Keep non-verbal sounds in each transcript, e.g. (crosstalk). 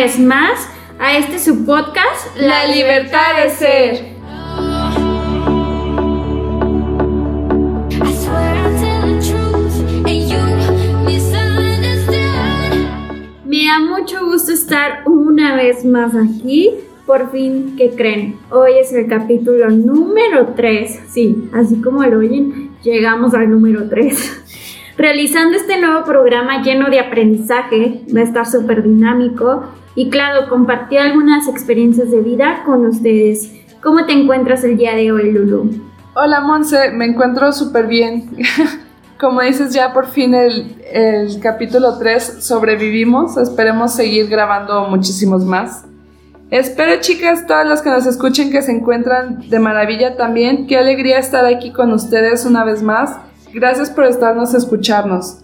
Vez más a este su podcast, La libertad de ser. Me da mucho gusto estar una vez más aquí. Por fin, ¿qué creen? Hoy es el capítulo número 3. Sí, así como lo oyen, llegamos al número 3 realizando este nuevo programa lleno de aprendizaje, va a estar súper dinámico y claro, compartir algunas experiencias de vida con ustedes. ¿Cómo te encuentras el día de hoy, Lulu? Hola, Monse, me encuentro súper bien. (laughs) Como dices, ya por fin el, el capítulo 3 sobrevivimos. Esperemos seguir grabando muchísimos más. Espero, chicas, todas las que nos escuchen que se encuentran de maravilla también. Qué alegría estar aquí con ustedes una vez más Gracias por estarnos escucharnos.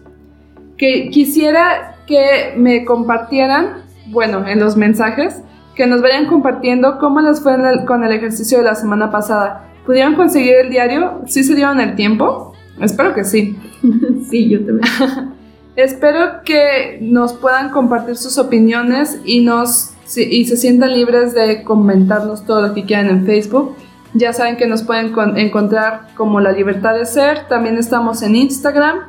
Que quisiera que me compartieran, bueno, en los mensajes, que nos vayan compartiendo cómo les fue con el ejercicio de la semana pasada. ¿Pudieron conseguir el diario? ¿Sí se dieron el tiempo? Espero que sí. (laughs) sí, yo también. (laughs) Espero que nos puedan compartir sus opiniones y, nos, y se sientan libres de comentarnos todo lo que quieran en Facebook. Ya saben que nos pueden encontrar como La Libertad de Ser. También estamos en Instagram.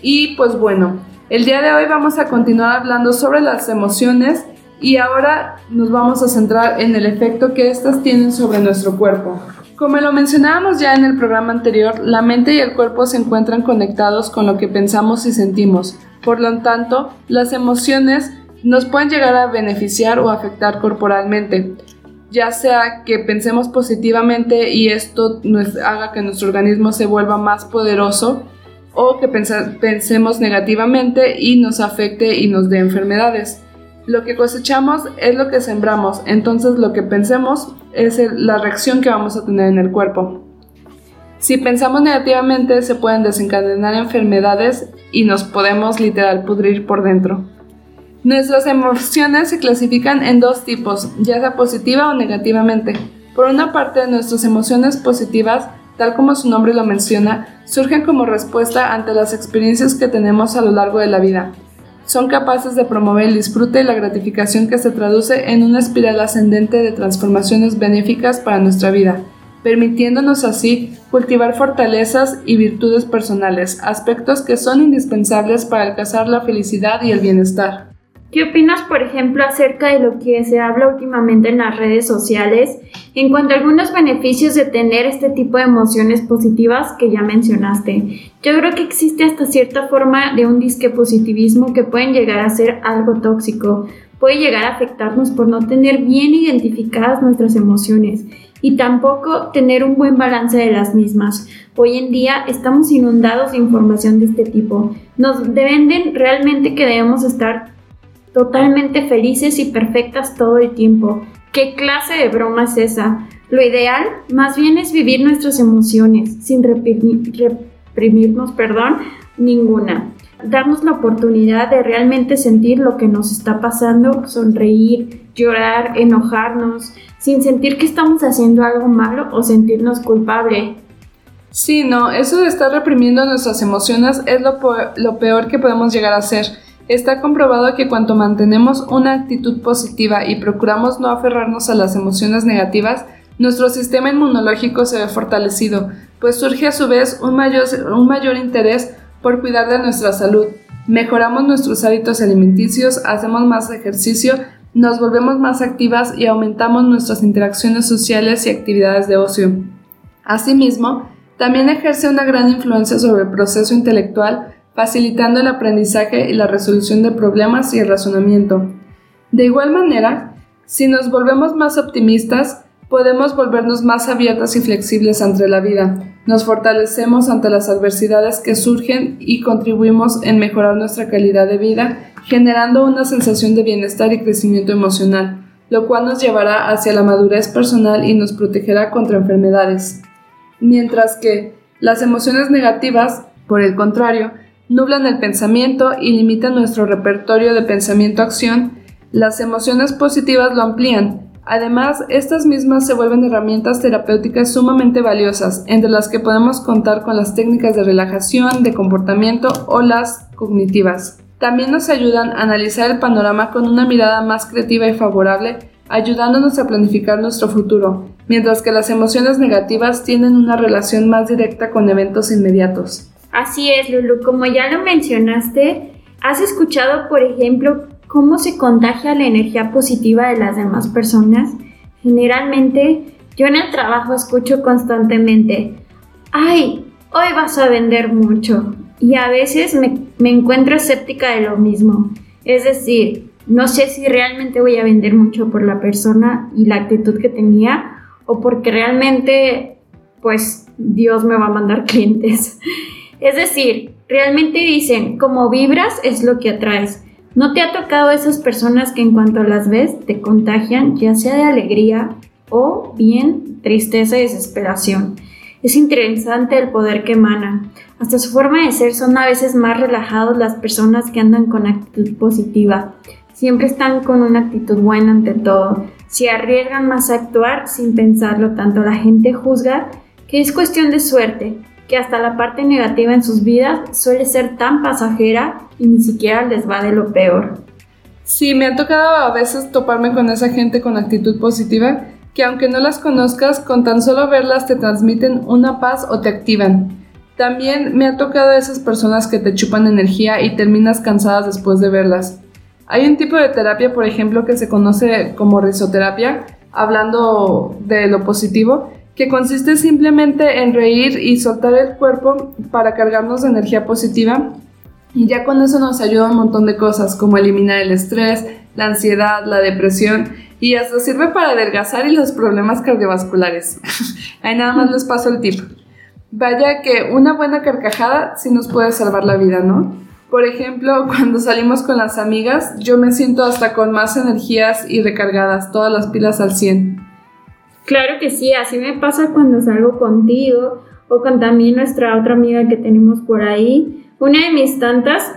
Y pues bueno, el día de hoy vamos a continuar hablando sobre las emociones y ahora nos vamos a centrar en el efecto que éstas tienen sobre nuestro cuerpo. Como lo mencionábamos ya en el programa anterior, la mente y el cuerpo se encuentran conectados con lo que pensamos y sentimos. Por lo tanto, las emociones nos pueden llegar a beneficiar o afectar corporalmente ya sea que pensemos positivamente y esto nos haga que nuestro organismo se vuelva más poderoso o que pensemos negativamente y nos afecte y nos dé enfermedades. Lo que cosechamos es lo que sembramos, entonces lo que pensemos es la reacción que vamos a tener en el cuerpo. Si pensamos negativamente se pueden desencadenar enfermedades y nos podemos literal pudrir por dentro. Nuestras emociones se clasifican en dos tipos, ya sea positiva o negativamente. Por una parte, nuestras emociones positivas, tal como su nombre lo menciona, surgen como respuesta ante las experiencias que tenemos a lo largo de la vida. Son capaces de promover el disfrute y la gratificación que se traduce en una espiral ascendente de transformaciones benéficas para nuestra vida, permitiéndonos así cultivar fortalezas y virtudes personales, aspectos que son indispensables para alcanzar la felicidad y el bienestar. ¿Qué opinas, por ejemplo, acerca de lo que se habla últimamente en las redes sociales en cuanto a algunos beneficios de tener este tipo de emociones positivas que ya mencionaste? Yo creo que existe hasta cierta forma de un disque positivismo que pueden llegar a ser algo tóxico, puede llegar a afectarnos por no tener bien identificadas nuestras emociones y tampoco tener un buen balance de las mismas. Hoy en día estamos inundados de información de este tipo. Nos venden realmente que debemos estar totalmente felices y perfectas todo el tiempo. ¿Qué clase de broma es esa? Lo ideal más bien es vivir nuestras emociones sin reprimirnos, perdón, ninguna. Darnos la oportunidad de realmente sentir lo que nos está pasando, sonreír, llorar, enojarnos, sin sentir que estamos haciendo algo malo o sentirnos culpable. Sí, no, eso de estar reprimiendo nuestras emociones es lo, lo peor que podemos llegar a hacer Está comprobado que cuanto mantenemos una actitud positiva y procuramos no aferrarnos a las emociones negativas, nuestro sistema inmunológico se ve fortalecido, pues surge a su vez un mayor, un mayor interés por cuidar de nuestra salud. Mejoramos nuestros hábitos alimenticios, hacemos más ejercicio, nos volvemos más activas y aumentamos nuestras interacciones sociales y actividades de ocio. Asimismo, también ejerce una gran influencia sobre el proceso intelectual, facilitando el aprendizaje y la resolución de problemas y el razonamiento. De igual manera, si nos volvemos más optimistas, podemos volvernos más abiertas y flexibles ante la vida. Nos fortalecemos ante las adversidades que surgen y contribuimos en mejorar nuestra calidad de vida, generando una sensación de bienestar y crecimiento emocional, lo cual nos llevará hacia la madurez personal y nos protegerá contra enfermedades. Mientras que las emociones negativas, por el contrario, nublan el pensamiento y limitan nuestro repertorio de pensamiento-acción, las emociones positivas lo amplían. Además, estas mismas se vuelven herramientas terapéuticas sumamente valiosas, entre las que podemos contar con las técnicas de relajación, de comportamiento o las cognitivas. También nos ayudan a analizar el panorama con una mirada más creativa y favorable, ayudándonos a planificar nuestro futuro, mientras que las emociones negativas tienen una relación más directa con eventos inmediatos. Así es, Lulu. Como ya lo mencionaste, ¿has escuchado, por ejemplo, cómo se contagia la energía positiva de las demás personas? Generalmente, yo en el trabajo escucho constantemente, ay, hoy vas a vender mucho. Y a veces me, me encuentro escéptica de lo mismo. Es decir, no sé si realmente voy a vender mucho por la persona y la actitud que tenía o porque realmente, pues, Dios me va a mandar (laughs) clientes. Es decir, realmente dicen, como vibras es lo que atraes. ¿No te ha tocado esas personas que en cuanto las ves te contagian, ya sea de alegría o bien tristeza y desesperación? Es interesante el poder que emana. Hasta su forma de ser son a veces más relajados las personas que andan con actitud positiva. Siempre están con una actitud buena ante todo. Se arriesgan más a actuar sin pensarlo tanto. La gente juzga que es cuestión de suerte, que hasta la parte negativa en sus vidas suele ser tan pasajera y ni siquiera les va de lo peor. Sí, me ha tocado a veces toparme con esa gente con actitud positiva que aunque no las conozcas, con tan solo verlas te transmiten una paz o te activan. También me ha tocado esas personas que te chupan energía y terminas cansadas después de verlas. Hay un tipo de terapia, por ejemplo, que se conoce como risoterapia, hablando de lo positivo, que consiste simplemente en reír y soltar el cuerpo para cargarnos de energía positiva. Y ya con eso nos ayuda un montón de cosas, como eliminar el estrés, la ansiedad, la depresión, y hasta sirve para adelgazar y los problemas cardiovasculares. (laughs) Ahí nada más les paso el tip. Vaya que una buena carcajada sí nos puede salvar la vida, ¿no? Por ejemplo, (laughs) cuando salimos con las amigas, yo me siento hasta con más energías y recargadas, todas las pilas al 100. Claro que sí, así me pasa cuando salgo contigo o con también nuestra otra amiga que tenemos por ahí. Una de mis tantas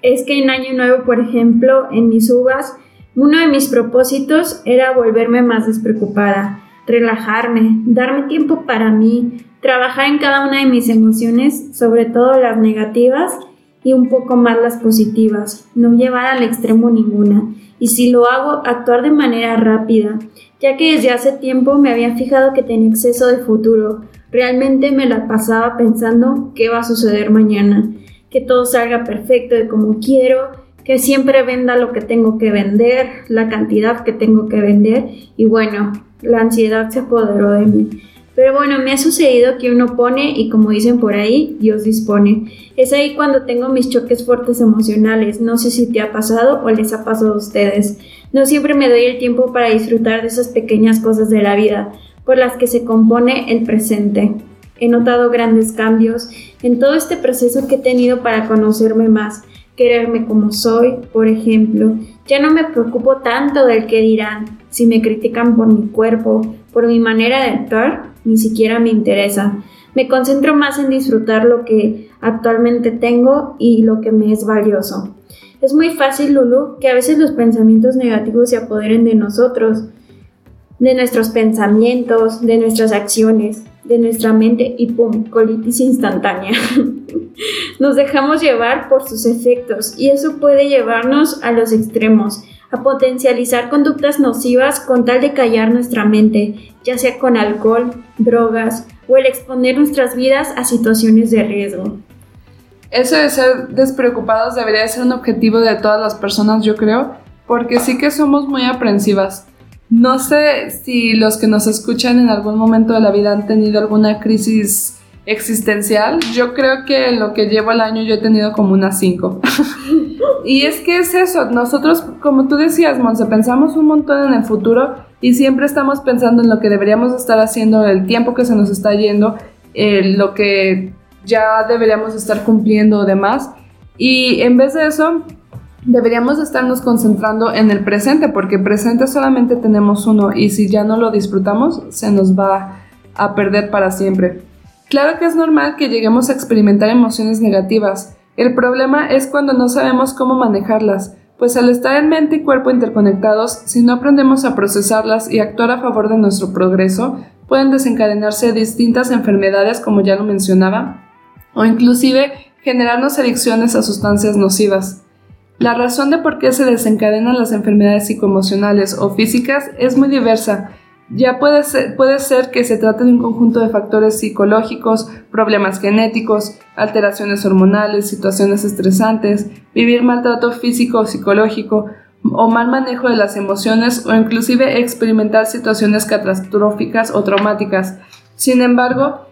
es que en Año Nuevo, por ejemplo, en mis uvas, uno de mis propósitos era volverme más despreocupada, relajarme, darme tiempo para mí, trabajar en cada una de mis emociones, sobre todo las negativas y un poco más las positivas, no llevar al extremo ninguna. Y si lo hago, actuar de manera rápida, ya que desde hace tiempo me había fijado que tenía exceso de futuro. Realmente me la pasaba pensando qué va a suceder mañana, que todo salga perfecto de como quiero, que siempre venda lo que tengo que vender, la cantidad que tengo que vender y bueno, la ansiedad se apoderó de mí. Pero bueno, me ha sucedido que uno pone y como dicen por ahí, Dios dispone. Es ahí cuando tengo mis choques fuertes emocionales. No sé si te ha pasado o les ha pasado a ustedes. No siempre me doy el tiempo para disfrutar de esas pequeñas cosas de la vida por las que se compone el presente. He notado grandes cambios en todo este proceso que he tenido para conocerme más, quererme como soy, por ejemplo. Ya no me preocupo tanto del que dirán, si me critican por mi cuerpo, por mi manera de actuar, ni siquiera me interesa. Me concentro más en disfrutar lo que actualmente tengo y lo que me es valioso. Es muy fácil, Lulu, que a veces los pensamientos negativos se apoderen de nosotros, de nuestros pensamientos, de nuestras acciones, de nuestra mente y pum, colitis instantánea. (laughs) Nos dejamos llevar por sus efectos y eso puede llevarnos a los extremos, a potencializar conductas nocivas con tal de callar nuestra mente, ya sea con alcohol, drogas o el exponer nuestras vidas a situaciones de riesgo. Eso de ser despreocupados debería ser un objetivo de todas las personas, yo creo, porque sí que somos muy aprensivas. No sé si los que nos escuchan en algún momento de la vida han tenido alguna crisis existencial, yo creo que en lo que llevo el año yo he tenido como unas 5. (laughs) y es que es eso, nosotros, como tú decías, Monse, pensamos un montón en el futuro y siempre estamos pensando en lo que deberíamos estar haciendo, el tiempo que se nos está yendo, eh, lo que ya deberíamos estar cumpliendo demás. Y en vez de eso, deberíamos estarnos concentrando en el presente, porque presente solamente tenemos uno y si ya no lo disfrutamos, se nos va a perder para siempre. Claro que es normal que lleguemos a experimentar emociones negativas. El problema es cuando no sabemos cómo manejarlas, pues al estar en mente y cuerpo interconectados, si no aprendemos a procesarlas y actuar a favor de nuestro progreso, pueden desencadenarse distintas enfermedades como ya lo mencionaba, o inclusive generarnos adicciones a sustancias nocivas. La razón de por qué se desencadenan las enfermedades psicoemocionales o físicas es muy diversa. Ya puede ser, puede ser que se trate de un conjunto de factores psicológicos, problemas genéticos, alteraciones hormonales, situaciones estresantes, vivir maltrato físico o psicológico, o mal manejo de las emociones o inclusive experimentar situaciones catastróficas o traumáticas. Sin embargo,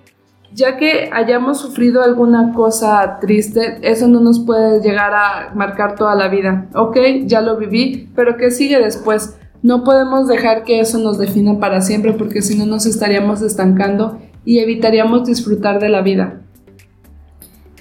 ya que hayamos sufrido alguna cosa triste, eso no nos puede llegar a marcar toda la vida. Ok, ya lo viví, pero ¿qué sigue después? No podemos dejar que eso nos defina para siempre porque si no nos estaríamos estancando y evitaríamos disfrutar de la vida.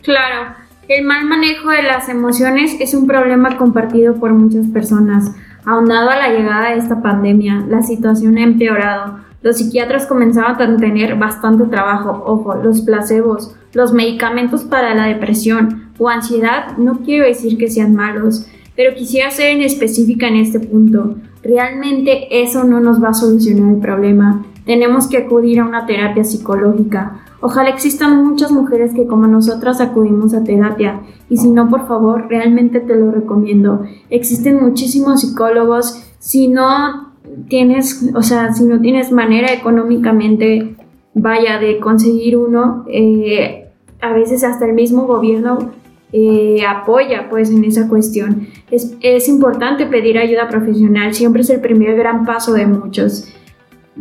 Claro, el mal manejo de las emociones es un problema compartido por muchas personas. Aunado a la llegada de esta pandemia, la situación ha empeorado. Los psiquiatras comenzaban a tener bastante trabajo. Ojo, los placebos, los medicamentos para la depresión o ansiedad no quiero decir que sean malos, pero quisiera ser en específica en este punto. Realmente eso no nos va a solucionar el problema. Tenemos que acudir a una terapia psicológica Ojalá existan muchas mujeres que como nosotras acudimos a terapia y si no, por favor, realmente te lo recomiendo. Existen muchísimos psicólogos. Si no tienes, o sea, si no tienes manera económicamente, vaya, de conseguir uno, eh, a veces hasta el mismo gobierno eh, apoya pues en esa cuestión. Es, es importante pedir ayuda profesional, siempre es el primer gran paso de muchos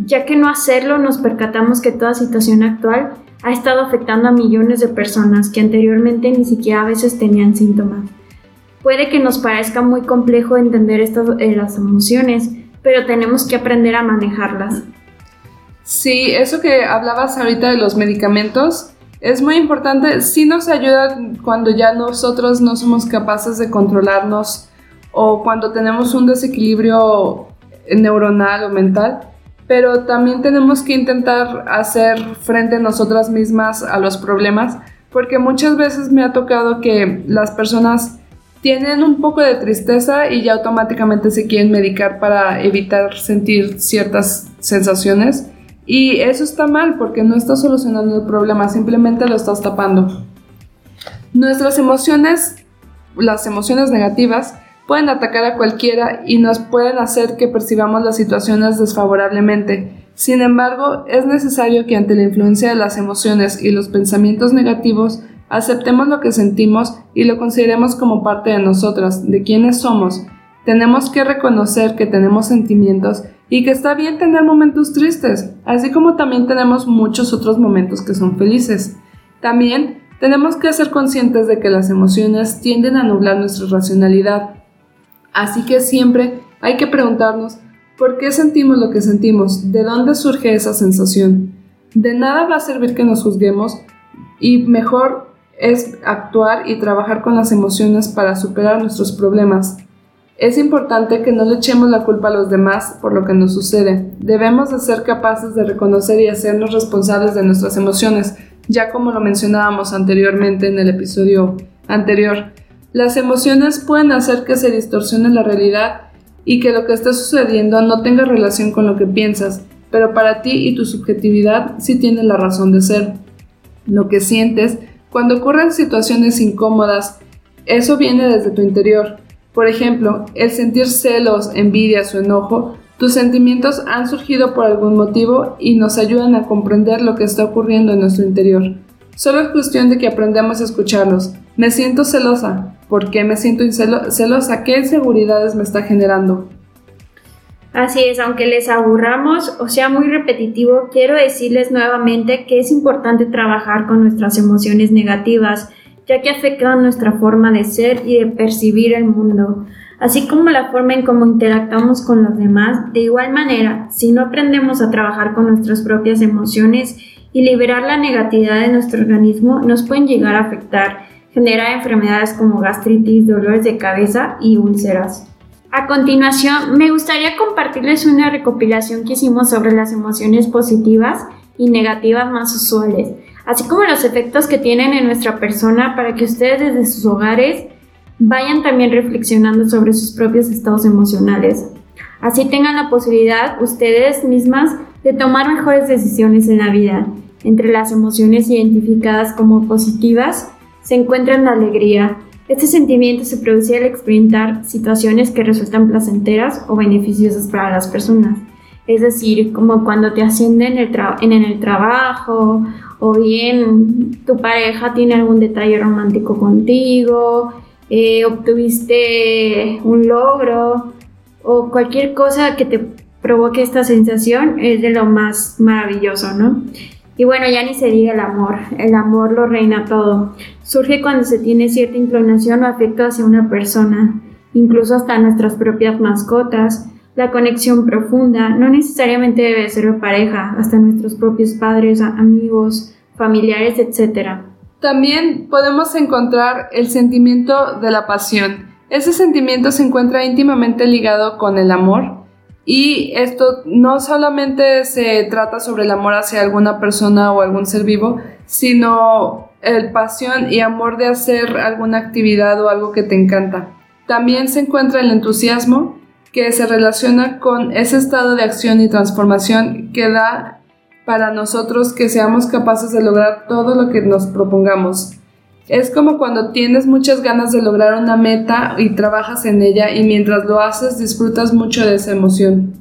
ya que no hacerlo nos percatamos que toda situación actual ha estado afectando a millones de personas que anteriormente ni siquiera a veces tenían síntomas. Puede que nos parezca muy complejo entender estas, eh, las emociones, pero tenemos que aprender a manejarlas. Sí, eso que hablabas ahorita de los medicamentos es muy importante. Sí nos ayuda cuando ya nosotros no somos capaces de controlarnos o cuando tenemos un desequilibrio neuronal o mental pero también tenemos que intentar hacer frente nosotras mismas a los problemas, porque muchas veces me ha tocado que las personas tienen un poco de tristeza y ya automáticamente se quieren medicar para evitar sentir ciertas sensaciones. Y eso está mal porque no está solucionando el problema, simplemente lo estás tapando. Nuestras emociones, las emociones negativas, pueden atacar a cualquiera y nos pueden hacer que percibamos las situaciones desfavorablemente. Sin embargo, es necesario que ante la influencia de las emociones y los pensamientos negativos, aceptemos lo que sentimos y lo consideremos como parte de nosotras, de quienes somos. Tenemos que reconocer que tenemos sentimientos y que está bien tener momentos tristes, así como también tenemos muchos otros momentos que son felices. También tenemos que ser conscientes de que las emociones tienden a nublar nuestra racionalidad Así que siempre hay que preguntarnos por qué sentimos lo que sentimos, de dónde surge esa sensación. De nada va a servir que nos juzguemos y mejor es actuar y trabajar con las emociones para superar nuestros problemas. Es importante que no le echemos la culpa a los demás por lo que nos sucede. Debemos de ser capaces de reconocer y hacernos responsables de nuestras emociones, ya como lo mencionábamos anteriormente en el episodio anterior. Las emociones pueden hacer que se distorsione la realidad y que lo que está sucediendo no tenga relación con lo que piensas, pero para ti y tu subjetividad sí tiene la razón de ser. Lo que sientes cuando ocurren situaciones incómodas, eso viene desde tu interior. Por ejemplo, el sentir celos, envidia o enojo, tus sentimientos han surgido por algún motivo y nos ayudan a comprender lo que está ocurriendo en nuestro interior. Solo es cuestión de que aprendamos a escucharlos. Me siento celosa. ¿Por qué me siento celosa? ¿Qué inseguridades me está generando? Así es, aunque les aburramos o sea muy repetitivo, quiero decirles nuevamente que es importante trabajar con nuestras emociones negativas, ya que afectan nuestra forma de ser y de percibir el mundo, así como la forma en cómo interactuamos con los demás. De igual manera, si no aprendemos a trabajar con nuestras propias emociones, y liberar la negatividad de nuestro organismo nos pueden llegar a afectar, generar enfermedades como gastritis, dolores de cabeza y úlceras. A continuación, me gustaría compartirles una recopilación que hicimos sobre las emociones positivas y negativas más usuales, así como los efectos que tienen en nuestra persona para que ustedes desde sus hogares vayan también reflexionando sobre sus propios estados emocionales. Así tengan la posibilidad ustedes mismas de tomar mejores decisiones en la vida entre las emociones identificadas como positivas se encuentran la alegría, Este sentimiento se produce al experimentar situaciones que resultan placenteras o beneficiosas para las personas. Es decir, como cuando te ascienden en el, en el trabajo o bien tu pareja tiene algún detalle romántico contigo, eh, obtuviste un logro o cualquier cosa que te provoque esta sensación es de lo más maravilloso, ¿no? Y bueno, ya ni se diga el amor, el amor lo reina todo. Surge cuando se tiene cierta inclinación o afecto hacia una persona, incluso hasta nuestras propias mascotas. La conexión profunda no necesariamente debe ser pareja, hasta nuestros propios padres, amigos, familiares, etc. También podemos encontrar el sentimiento de la pasión. Ese sentimiento se encuentra íntimamente ligado con el amor y esto no solamente se trata sobre el amor hacia alguna persona o algún ser vivo, sino el pasión y amor de hacer alguna actividad o algo que te encanta. También se encuentra el entusiasmo, que se relaciona con ese estado de acción y transformación que da para nosotros que seamos capaces de lograr todo lo que nos propongamos. Es como cuando tienes muchas ganas de lograr una meta y trabajas en ella y mientras lo haces disfrutas mucho de esa emoción.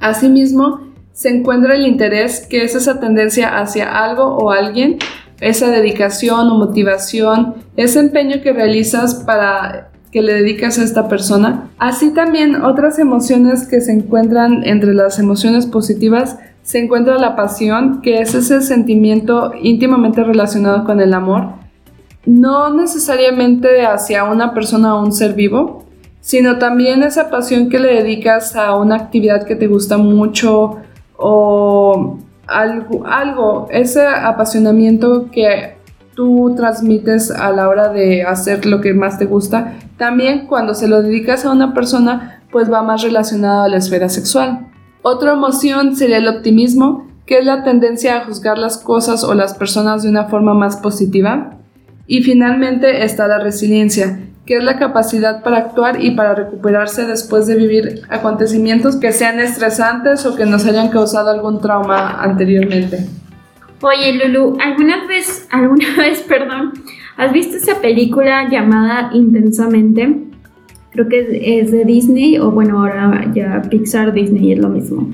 Asimismo, se encuentra el interés, que es esa tendencia hacia algo o alguien, esa dedicación o motivación, ese empeño que realizas para que le dedicas a esta persona. Así también otras emociones que se encuentran entre las emociones positivas se encuentra la pasión, que es ese sentimiento íntimamente relacionado con el amor, no necesariamente hacia una persona o un ser vivo, sino también esa pasión que le dedicas a una actividad que te gusta mucho o algo, algo ese apasionamiento que tú transmites a la hora de hacer lo que más te gusta, también cuando se lo dedicas a una persona, pues va más relacionado a la esfera sexual. Otra emoción sería el optimismo, que es la tendencia a juzgar las cosas o las personas de una forma más positiva. Y finalmente está la resiliencia, que es la capacidad para actuar y para recuperarse después de vivir acontecimientos que sean estresantes o que nos hayan causado algún trauma anteriormente. Oye, Lulu, ¿alguna vez, alguna (laughs) vez, perdón, has visto esa película llamada Intensamente? Creo que es, de Disney, o bueno, ahora ya Pixar, Disney es lo mismo.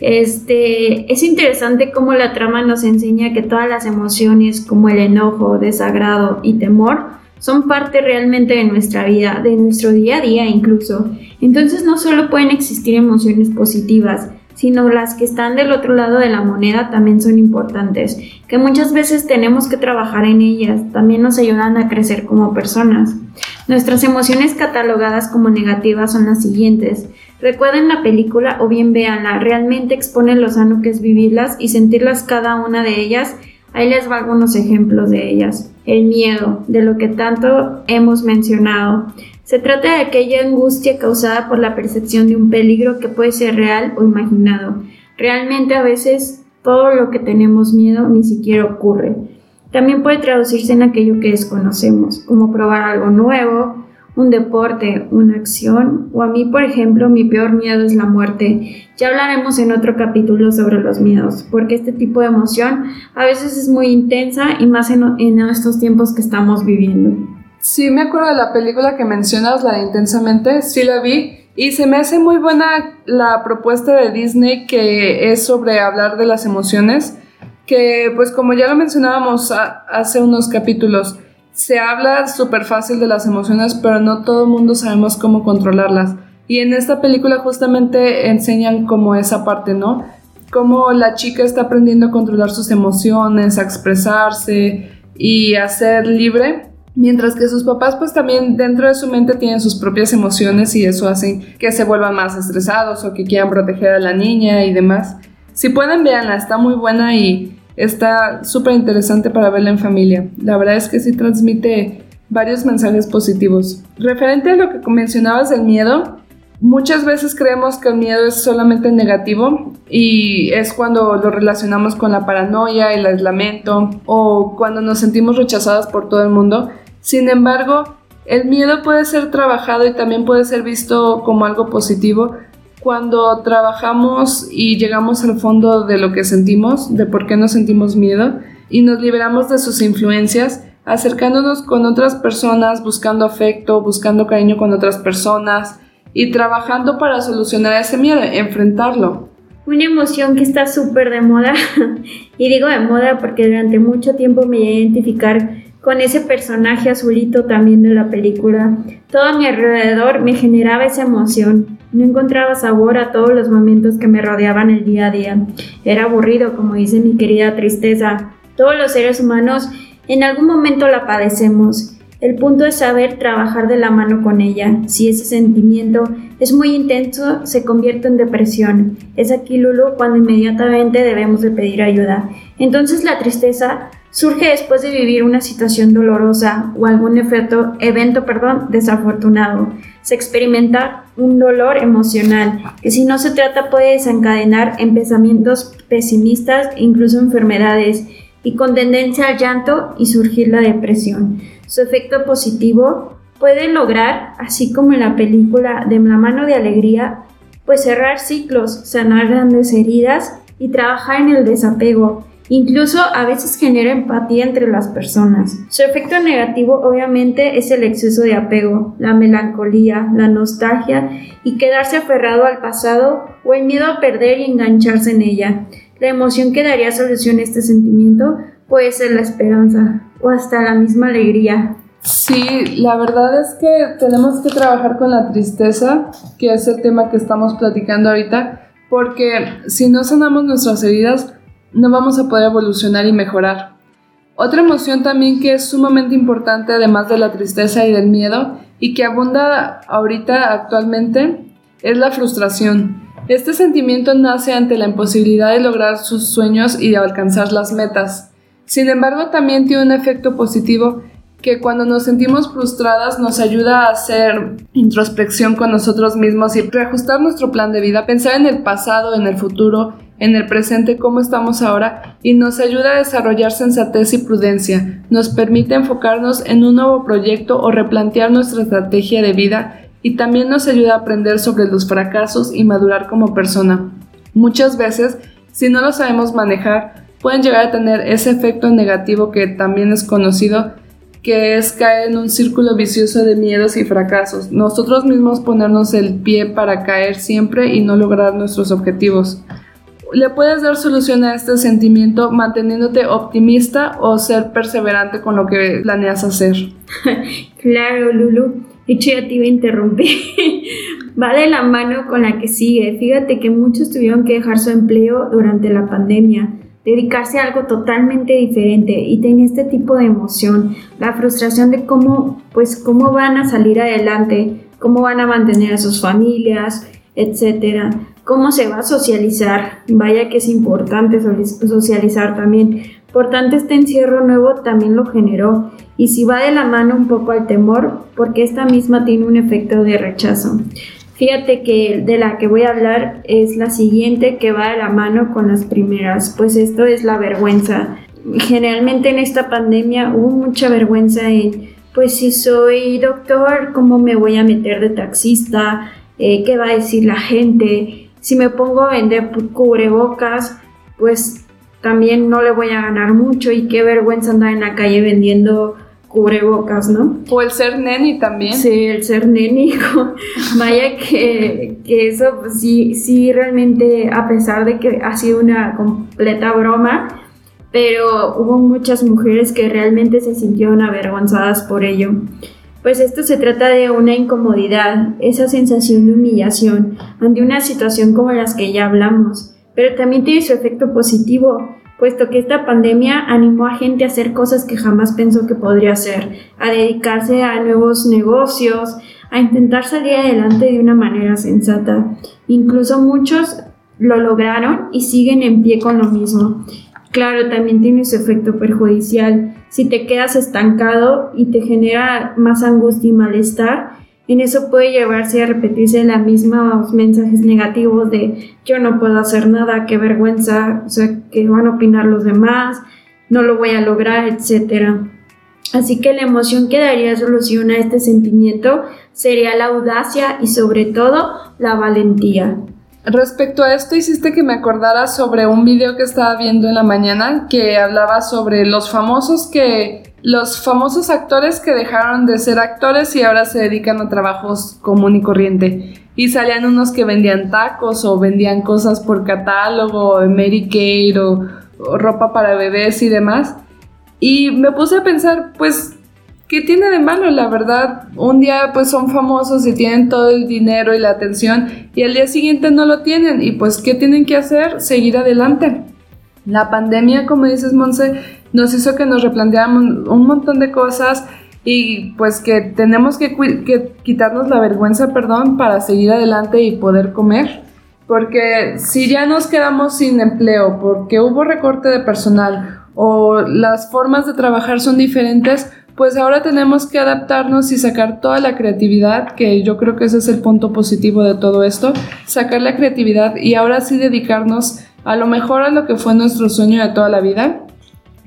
Este, es interesante cómo la trama nos enseña que todas las emociones como el enojo, desagrado y temor son parte realmente de nuestra vida, de nuestro día a día incluso. Entonces no solo pueden existir emociones positivas, sino las que están del otro lado de la moneda también son importantes, que muchas veces tenemos que trabajar en ellas, también nos ayudan a crecer como personas. Nuestras emociones catalogadas como negativas son las siguientes. Recuerden la película o bien véanla, realmente expone lo sano que vivirlas y sentirlas cada una de ellas. Ahí les va algunos ejemplos de ellas. El miedo, de lo que tanto hemos mencionado. Se trata de aquella angustia causada por la percepción de un peligro que puede ser real o imaginado. Realmente a veces todo lo que tenemos miedo ni siquiera ocurre. También puede traducirse en aquello que desconocemos, como probar algo nuevo, un deporte, una acción, o a mí, por ejemplo, mi peor miedo es la muerte. Ya hablaremos en otro capítulo sobre los miedos, porque este tipo de emoción a veces es muy intensa y más en, en estos tiempos que estamos viviendo. Sí, me acuerdo de la película que mencionas, la de Intensamente, sí la vi. Y se me hace muy buena la propuesta de Disney que es sobre hablar de las emociones, que pues como ya lo mencionábamos hace unos capítulos, se habla súper fácil de las emociones, pero no todo el mundo sabemos cómo controlarlas. Y en esta película justamente enseñan como esa parte, ¿no? Cómo la chica está aprendiendo a controlar sus emociones, a expresarse y a ser libre Mientras que sus papás pues también dentro de su mente tienen sus propias emociones y eso hace que se vuelvan más estresados o que quieran proteger a la niña y demás. Si pueden, véanla, está muy buena y está súper interesante para verla en familia. La verdad es que sí transmite varios mensajes positivos. Referente a lo que mencionabas del miedo, muchas veces creemos que el miedo es solamente negativo y es cuando lo relacionamos con la paranoia, el aislamiento o cuando nos sentimos rechazadas por todo el mundo sin embargo, el miedo puede ser trabajado y también puede ser visto como algo positivo cuando trabajamos y llegamos al fondo de lo que sentimos, de por qué nos sentimos miedo y nos liberamos de sus influencias, acercándonos con otras personas, buscando afecto, buscando cariño con otras personas y trabajando para solucionar ese miedo, enfrentarlo. Una emoción que está súper de moda, (laughs) y digo de moda porque durante mucho tiempo me llegué a identificar con ese personaje azulito también de la película. Todo a mi alrededor me generaba esa emoción. No encontraba sabor a todos los momentos que me rodeaban el día a día. Era aburrido, como dice mi querida tristeza. Todos los seres humanos en algún momento la padecemos. El punto es saber trabajar de la mano con ella. Si ese sentimiento es muy intenso, se convierte en depresión. Es aquí, Lulu, cuando inmediatamente debemos de pedir ayuda. Entonces la tristeza surge después de vivir una situación dolorosa o algún efecto, evento perdón, desafortunado. Se experimenta un dolor emocional que si no se trata puede desencadenar en pensamientos pesimistas e incluso enfermedades y con tendencia al llanto y surgir la depresión. Su efecto positivo puede lograr, así como en la película de La mano de alegría, pues cerrar ciclos, sanar grandes heridas y trabajar en el desapego. Incluso a veces genera empatía entre las personas. Su efecto negativo obviamente es el exceso de apego, la melancolía, la nostalgia y quedarse aferrado al pasado o el miedo a perder y engancharse en ella. La emoción que daría solución a este sentimiento puede ser la esperanza o hasta la misma alegría. Sí, la verdad es que tenemos que trabajar con la tristeza, que es el tema que estamos platicando ahorita, porque si no sanamos nuestras heridas, no vamos a poder evolucionar y mejorar. Otra emoción también que es sumamente importante, además de la tristeza y del miedo, y que abunda ahorita actualmente, es la frustración. Este sentimiento nace ante la imposibilidad de lograr sus sueños y de alcanzar las metas. Sin embargo, también tiene un efecto positivo que cuando nos sentimos frustradas nos ayuda a hacer introspección con nosotros mismos y reajustar nuestro plan de vida, pensar en el pasado, en el futuro, en el presente, cómo estamos ahora y nos ayuda a desarrollar sensatez y prudencia. Nos permite enfocarnos en un nuevo proyecto o replantear nuestra estrategia de vida y también nos ayuda a aprender sobre los fracasos y madurar como persona. Muchas veces, si no lo sabemos manejar, pueden llegar a tener ese efecto negativo que también es conocido, que es caer en un círculo vicioso de miedos y fracasos. Nosotros mismos ponernos el pie para caer siempre y no lograr nuestros objetivos. Le puedes dar solución a este sentimiento manteniéndote optimista o ser perseverante con lo que planeas hacer. (laughs) claro, Lulu. Dicho ya te iba a interrumpir. (laughs) Va de la mano con la que sigue. Fíjate que muchos tuvieron que dejar su empleo durante la pandemia, dedicarse a algo totalmente diferente y tener este tipo de emoción, la frustración de cómo, pues, cómo van a salir adelante, cómo van a mantener a sus familias, etcétera. Cómo se va a socializar. Vaya que es importante socializar también. Por tanto, este encierro nuevo también lo generó y si va de la mano un poco al temor, porque esta misma tiene un efecto de rechazo. Fíjate que de la que voy a hablar es la siguiente que va de la mano con las primeras, pues esto es la vergüenza. Generalmente en esta pandemia hubo mucha vergüenza en, pues si soy doctor, ¿cómo me voy a meter de taxista? Eh, ¿Qué va a decir la gente? Si me pongo a vender cubrebocas, pues también no le voy a ganar mucho y qué vergüenza andar en la calle vendiendo cubrebocas, ¿no? O el ser neni también. Sí, el ser neni. (laughs) Vaya que, que eso pues, sí, sí realmente, a pesar de que ha sido una completa broma, pero hubo muchas mujeres que realmente se sintieron avergonzadas por ello. Pues esto se trata de una incomodidad, esa sensación de humillación ante una situación como las que ya hablamos, pero también tiene su efecto positivo, puesto que esta pandemia animó a gente a hacer cosas que jamás pensó que podría hacer, a dedicarse a nuevos negocios, a intentar salir adelante de una manera sensata. Incluso muchos lo lograron y siguen en pie con lo mismo. Claro, también tiene su efecto perjudicial. Si te quedas estancado y te genera más angustia y malestar, en eso puede llevarse a repetirse los mismos mensajes negativos de yo no puedo hacer nada, qué vergüenza, o sea, que van a opinar los demás, no lo voy a lograr, etc. Así que la emoción que daría solución a este sentimiento sería la audacia y sobre todo la valentía. Respecto a esto, hiciste que me acordara sobre un video que estaba viendo en la mañana que hablaba sobre los famosos que los famosos actores que dejaron de ser actores y ahora se dedican a trabajos común y corriente. Y salían unos que vendían tacos o vendían cosas por catálogo, Mary Kay o, o ropa para bebés y demás. Y me puse a pensar, pues, ¿qué tiene de malo? La verdad, un día pues son famosos y tienen todo el dinero y la atención y al día siguiente no lo tienen. Y pues, ¿qué tienen que hacer? Seguir adelante. La pandemia, como dices, Monse, nos hizo que nos replanteáramos un montón de cosas y pues que tenemos que, quitarnos la vergüenza, perdón, para seguir adelante y poder comer. Porque si ya nos quedamos sin empleo, porque hubo recorte de personal o las formas de trabajar son diferentes, pues ahora tenemos que adaptarnos y sacar toda la creatividad, que yo creo que ese es el punto positivo de todo esto, sacar la creatividad y ahora sí dedicarnos a lo mejor a lo que fue nuestro sueño de toda la vida,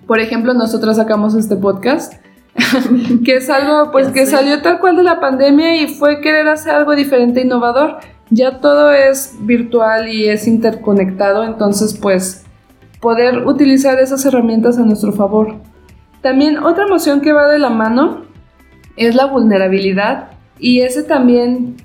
por ejemplo, nosotros sacamos este podcast, (laughs) que es algo pues que salió tal cual de la pandemia y fue querer hacer algo diferente e innovador. Ya todo es virtual y es interconectado, entonces pues poder utilizar esas herramientas a nuestro favor. También otra emoción que va de la mano es la vulnerabilidad y ese también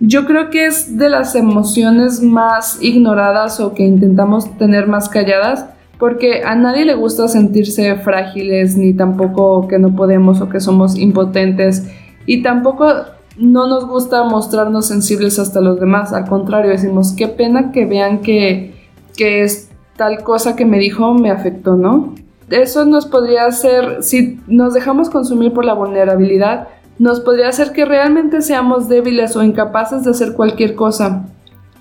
yo creo que es de las emociones más ignoradas o que intentamos tener más calladas porque a nadie le gusta sentirse frágiles, ni tampoco que no podemos o que somos impotentes, y tampoco no nos gusta mostrarnos sensibles hasta los demás, al contrario, decimos, qué pena que vean que, que es tal cosa que me dijo me afectó, ¿no? Eso nos podría hacer, si nos dejamos consumir por la vulnerabilidad, nos podría hacer que realmente seamos débiles o incapaces de hacer cualquier cosa,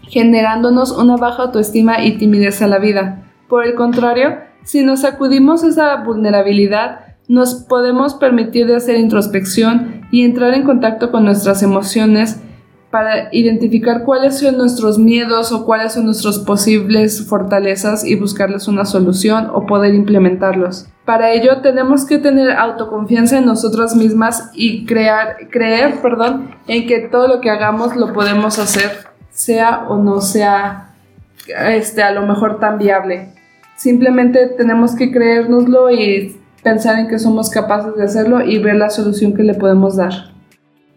generándonos una baja autoestima y timidez a la vida. Por el contrario, si nos sacudimos esa vulnerabilidad, nos podemos permitir de hacer introspección y entrar en contacto con nuestras emociones para identificar cuáles son nuestros miedos o cuáles son nuestras posibles fortalezas y buscarles una solución o poder implementarlos. Para ello tenemos que tener autoconfianza en nosotras mismas y crear, creer perdón, en que todo lo que hagamos lo podemos hacer, sea o no sea este, a lo mejor tan viable. Simplemente tenemos que creérnoslo y pensar en que somos capaces de hacerlo y ver la solución que le podemos dar.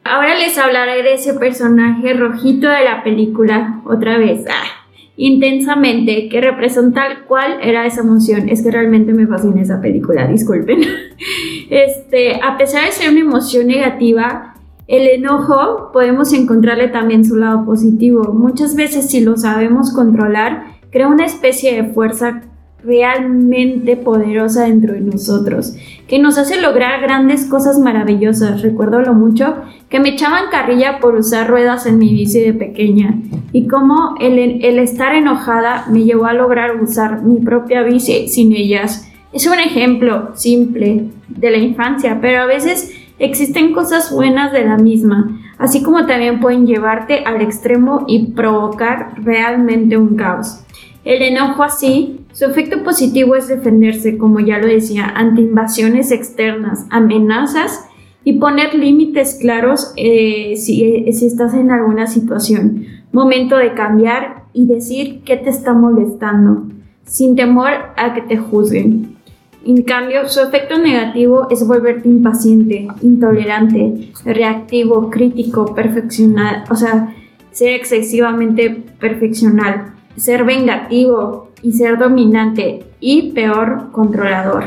Ahora les hablaré de ese personaje rojito de la película, otra vez, ah, intensamente, que representa cual era esa emoción. Es que realmente me fascina esa película, disculpen. (laughs) Este, a pesar de ser una emoción negativa, el enojo podemos encontrarle también su lado positivo. Muchas veces si lo sabemos controlar, crea una especie de fuerza realmente poderosa dentro de nosotros, que nos hace lograr grandes cosas maravillosas. Recuerdo lo mucho que me echaban carrilla por usar ruedas en mi bici de pequeña y cómo el, estar enojada me llevó a lograr usar mi propia bici sin ellas. Es un ejemplo simple de la infancia, pero a veces existen cosas buenas de la misma, así como también pueden llevarte al extremo y provocar realmente un caos. El enojo así su efecto positivo es defenderse, como ya lo decía, ante invasiones externas, amenazas y poner límites claros eh, si, si estás en alguna situación. Momento de cambiar y decir qué te está molestando, sin temor a que te juzguen. En cambio, su efecto negativo es volverte impaciente, intolerante, reactivo, crítico, perfeccional, o sea, ser excesivamente perfeccional, ser vengativo, y ser dominante y peor controlador.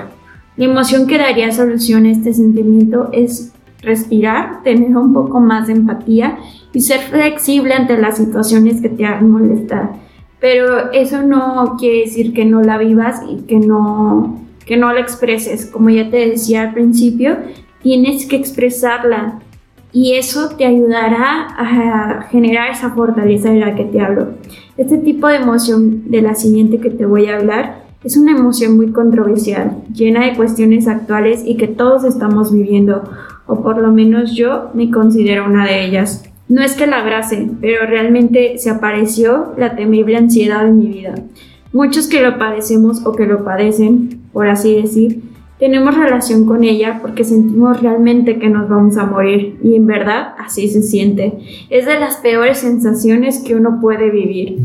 La emoción que daría solución a este sentimiento es respirar, tener un poco más de empatía y ser flexible ante las situaciones que te hagan molestar. Pero eso no quiere decir que no la vivas y que no, que no la expreses. Como ya te decía al principio, tienes que expresarla y eso te ayudará a generar esa fortaleza de la que te hablo. Este tipo de emoción de la siguiente que te voy a hablar es una emoción muy controversial, llena de cuestiones actuales y que todos estamos viviendo, o por lo menos yo me considero una de ellas. No es que la abrace, pero realmente se apareció la temible ansiedad en mi vida. Muchos que lo padecemos o que lo padecen, por así decir, tenemos relación con ella porque sentimos realmente que nos vamos a morir y en verdad así se siente. Es de las peores sensaciones que uno puede vivir.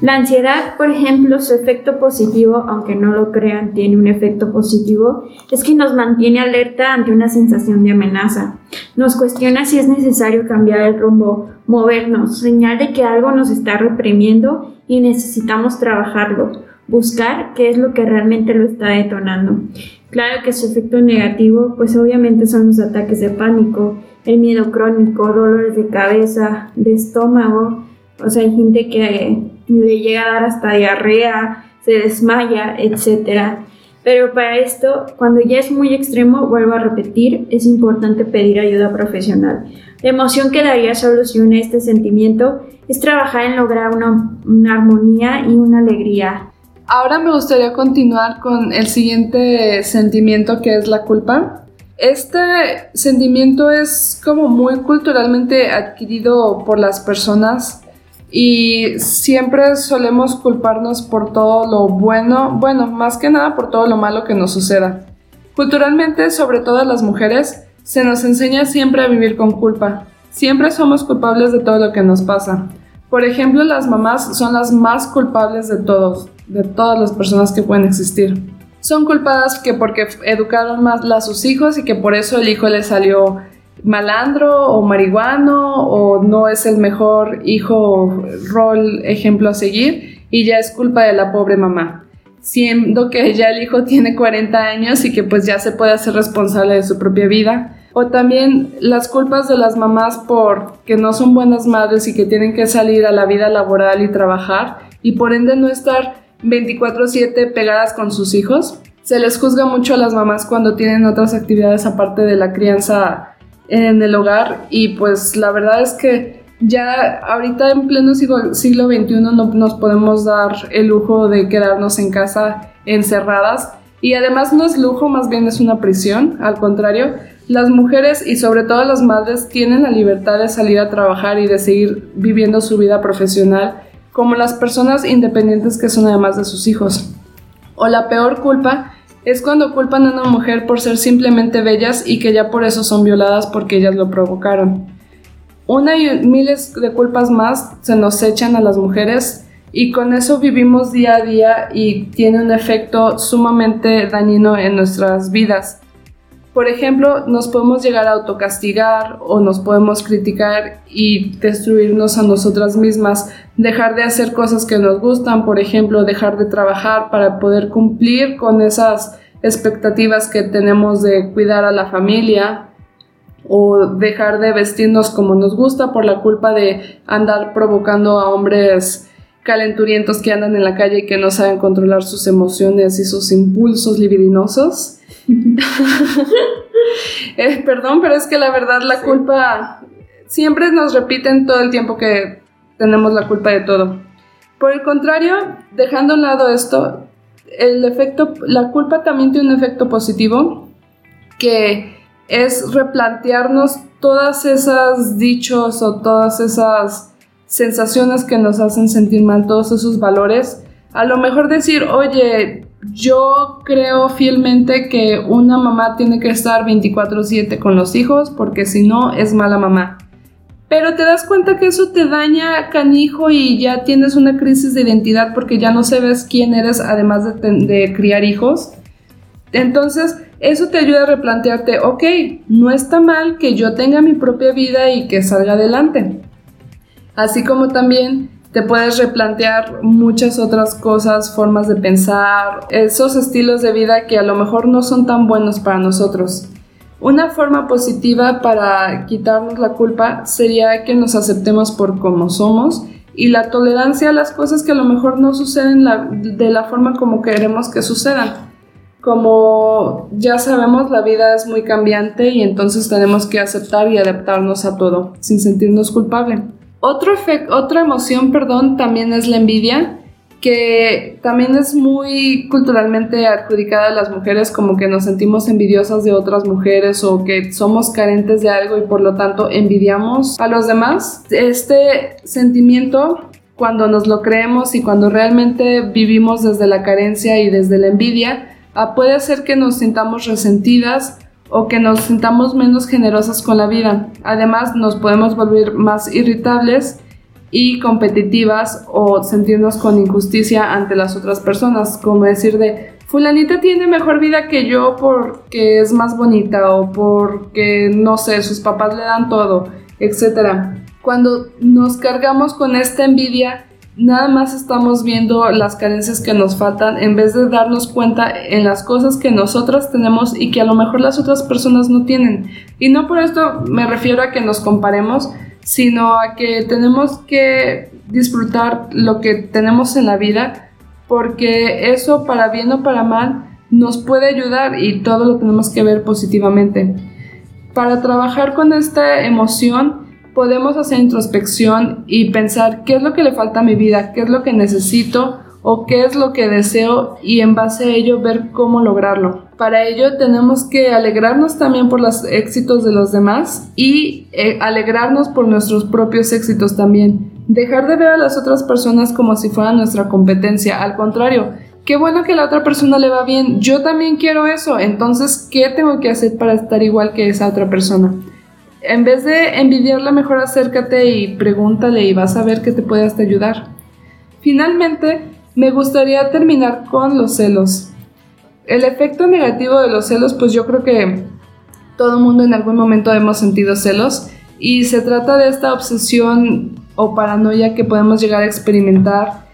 La ansiedad, por ejemplo, su efecto positivo, aunque no lo crean, tiene un efecto positivo, es que nos mantiene alerta ante una sensación de amenaza. Nos cuestiona si es necesario cambiar el rumbo, movernos, señal de que algo nos está reprimiendo y necesitamos trabajarlo, buscar qué es lo que realmente lo está detonando. Claro que su efecto negativo, pues obviamente son los ataques de pánico, el miedo crónico, dolores de cabeza, de estómago, o sea, hay gente que le llega a dar hasta diarrea, se desmaya, etc. Pero para esto, cuando ya es muy extremo, vuelvo a repetir, es importante pedir ayuda profesional. La emoción que daría solución a este sentimiento es trabajar en lograr una, una armonía y una alegría. Ahora me gustaría continuar con el siguiente sentimiento que es la culpa. Este sentimiento es como muy culturalmente adquirido por las personas y siempre solemos culparnos por todo lo bueno, bueno, más que nada por todo lo malo que nos suceda. Culturalmente, sobre todo a las mujeres, se nos enseña siempre a vivir con culpa. Siempre somos culpables de todo lo que nos pasa. Por ejemplo, las mamás son las más culpables de todos, de todas las personas que pueden existir. Son culpadas que porque educaron más a sus hijos y que por eso el hijo le salió malandro o marihuano o no es el mejor hijo rol ejemplo a seguir y ya es culpa de la pobre mamá siendo que ya el hijo tiene 40 años y que pues ya se puede hacer responsable de su propia vida o también las culpas de las mamás por que no son buenas madres y que tienen que salir a la vida laboral y trabajar y por ende no estar 24/7 pegadas con sus hijos. Se les juzga mucho a las mamás cuando tienen otras actividades aparte de la crianza en el hogar y pues la verdad es que ya ahorita en pleno siglo, XXI no nos podemos dar el lujo de quedarnos en casa encerradas. Y además no es lujo, más bien es una prisión, al contrario, las mujeres y sobre todo las madres tienen la libertad de salir a trabajar y de seguir viviendo su vida profesional como las personas independientes que son además de sus hijos. O la peor culpa es cuando culpan a una mujer por ser simplemente bellas y que ya por eso son violadas porque ellas lo provocaron. Una y miles de culpas más se nos echan a las mujeres y con eso vivimos día a día y tiene un efecto sumamente dañino en nuestras vidas. Por ejemplo, nos podemos llegar a autocastigar o nos podemos criticar y destruirnos a nosotras mismas, dejar de hacer cosas que nos gustan, por ejemplo, dejar de trabajar para poder cumplir con esas expectativas que tenemos de cuidar a la familia o dejar de vestirnos como nos gusta por la culpa de andar provocando a hombres calenturientos que andan en la calle y que no saben controlar sus emociones y sus impulsos libidinosos. (laughs) Eh, perdón, pero es que la verdad la culpa siempre nos repiten todo el tiempo que tenemos la culpa de todo. Por el contrario, dejando a un lado esto, el efecto, la culpa también tiene un efecto positivo que es replantearnos todas esas dichos o todas esas sensaciones que nos hacen sentir mal, todos esos valores. A lo mejor decir, oye, yo creo fielmente que una mamá tiene que estar 24/7 con los hijos porque si no es mala mamá. Pero te das cuenta que eso te daña canijo y ya tienes una crisis de identidad porque ya no sabes quién eres además de, de criar hijos. Entonces, eso te ayuda a replantearte, ok, no está mal que yo tenga mi propia vida y que salga adelante. Así como también te puedes replantear muchas otras cosas, formas de pensar, esos estilos de vida que a lo mejor no son tan buenos para nosotros. Una forma positiva para quitarnos la culpa sería que nos aceptemos por como somos y la tolerancia a las cosas que a lo mejor no suceden de la forma como queremos que sucedan. Como ya sabemos, la vida es muy cambiante y entonces tenemos que aceptar y adaptarnos a todo sin sentirnos culpables. Otro otra emoción, perdón, también es la envidia, que también es muy culturalmente adjudicada a las mujeres, como que nos sentimos envidiosas de otras mujeres o que somos carentes de algo y por lo tanto envidiamos a los demás. Este sentimiento, cuando nos lo creemos y cuando realmente vivimos desde la carencia y desde la envidia, ah, puede hacer que nos sintamos resentidas o que nos sintamos menos generosas con la vida. Además, nos podemos volver más irritables y competitivas o sentirnos con injusticia ante las otras personas, como decir de fulanita tiene mejor vida que yo porque es más bonita o porque no sé, sus papás le dan todo, etc. Cuando nos cargamos con esta envidia, nada más estamos viendo las carencias que nos faltan en vez de darnos cuenta en las cosas que nosotras tenemos y que a lo mejor las otras personas no tienen. Y no por esto me refiero a que nos comparemos, sino a que tenemos que disfrutar lo que tenemos en la vida, porque eso para bien o para mal nos puede ayudar y todo lo tenemos que ver positivamente. Para trabajar con esta emoción podemos hacer introspección y pensar qué es lo que le falta a mi vida, qué es lo que necesito o qué es lo que deseo y en base a ello ver cómo lograrlo. Para ello tenemos que alegrarnos también por los éxitos de los demás y eh, alegrarnos por nuestros propios éxitos también. Dejar de ver a las otras personas como si fueran nuestra competencia, al contrario, qué bueno que la otra persona le va bien, yo también quiero eso, entonces, ¿qué tengo que hacer para estar igual que esa otra persona? En vez de envidiarla, mejor acércate y pregúntale y vas a ver que te puede hasta ayudar. Finalmente, me gustaría terminar con los celos. El efecto negativo de los celos, pues yo creo que todo el mundo en algún momento hemos sentido celos y se trata de esta obsesión o paranoia que podemos llegar a experimentar.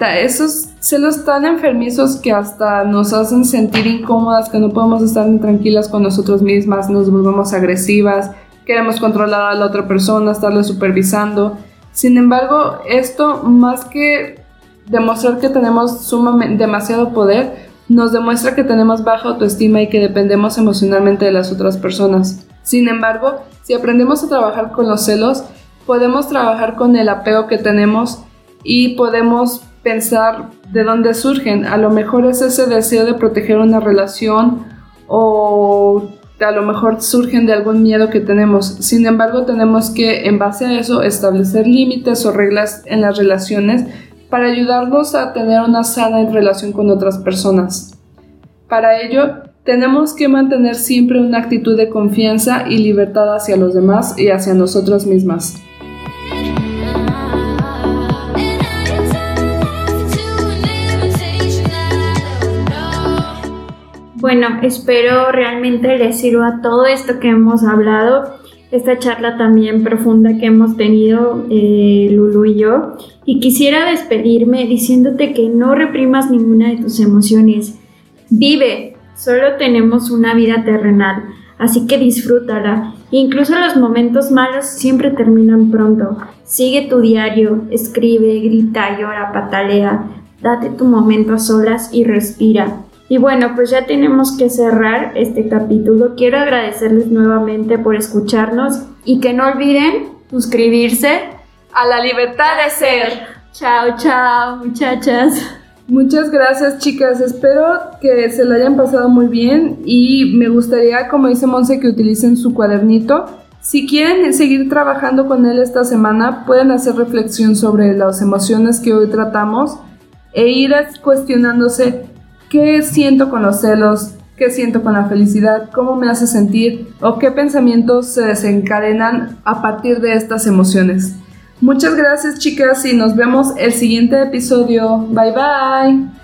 Esos celos tan enfermizos que hasta nos hacen sentir incómodas, que no podemos estar tranquilas con nosotros mismas, nos volvemos agresivas, queremos controlar a la otra persona, estarle supervisando. Sin embargo, esto más que demostrar que tenemos sumamente, demasiado poder, nos demuestra que tenemos baja autoestima y que dependemos emocionalmente de las otras personas. Sin embargo, si aprendemos a trabajar con los celos, podemos trabajar con el apego que tenemos y podemos pensar de dónde surgen. A lo mejor es ese deseo de proteger una relación o a lo mejor surgen de algún miedo que tenemos. Sin embargo, tenemos que, en base a eso, establecer límites o reglas en las relaciones para ayudarnos a tener una sana relación con otras personas. Para ello, tenemos que mantener siempre una actitud de confianza y libertad hacia los demás y hacia nosotras mismas. Bueno, espero realmente les sirva todo esto que hemos hablado, esta charla también profunda que hemos tenido eh, Lulu y yo. Y quisiera despedirme diciéndote que no reprimas ninguna de tus emociones. Vive, solo tenemos una vida terrenal, así que disfrútala. Incluso los momentos malos siempre terminan pronto. Sigue tu diario, escribe, grita, llora, patalea. Date tu momento a solas y respira. Y bueno, pues ya tenemos que cerrar este capítulo. Quiero agradecerles nuevamente por escucharnos y que no olviden suscribirse a la libertad de ser. Chao, chao, muchachas. Muchas gracias chicas, espero que se lo hayan pasado muy bien y me gustaría, como dice Monse, que utilicen su cuadernito. Si quieren seguir trabajando con él esta semana, pueden hacer reflexión sobre las emociones que hoy tratamos e ir cuestionándose qué siento con los celos, qué siento con la felicidad, cómo me hace sentir o qué pensamientos se desencadenan a partir de estas emociones. Muchas gracias chicas y nos vemos el siguiente episodio. Bye bye.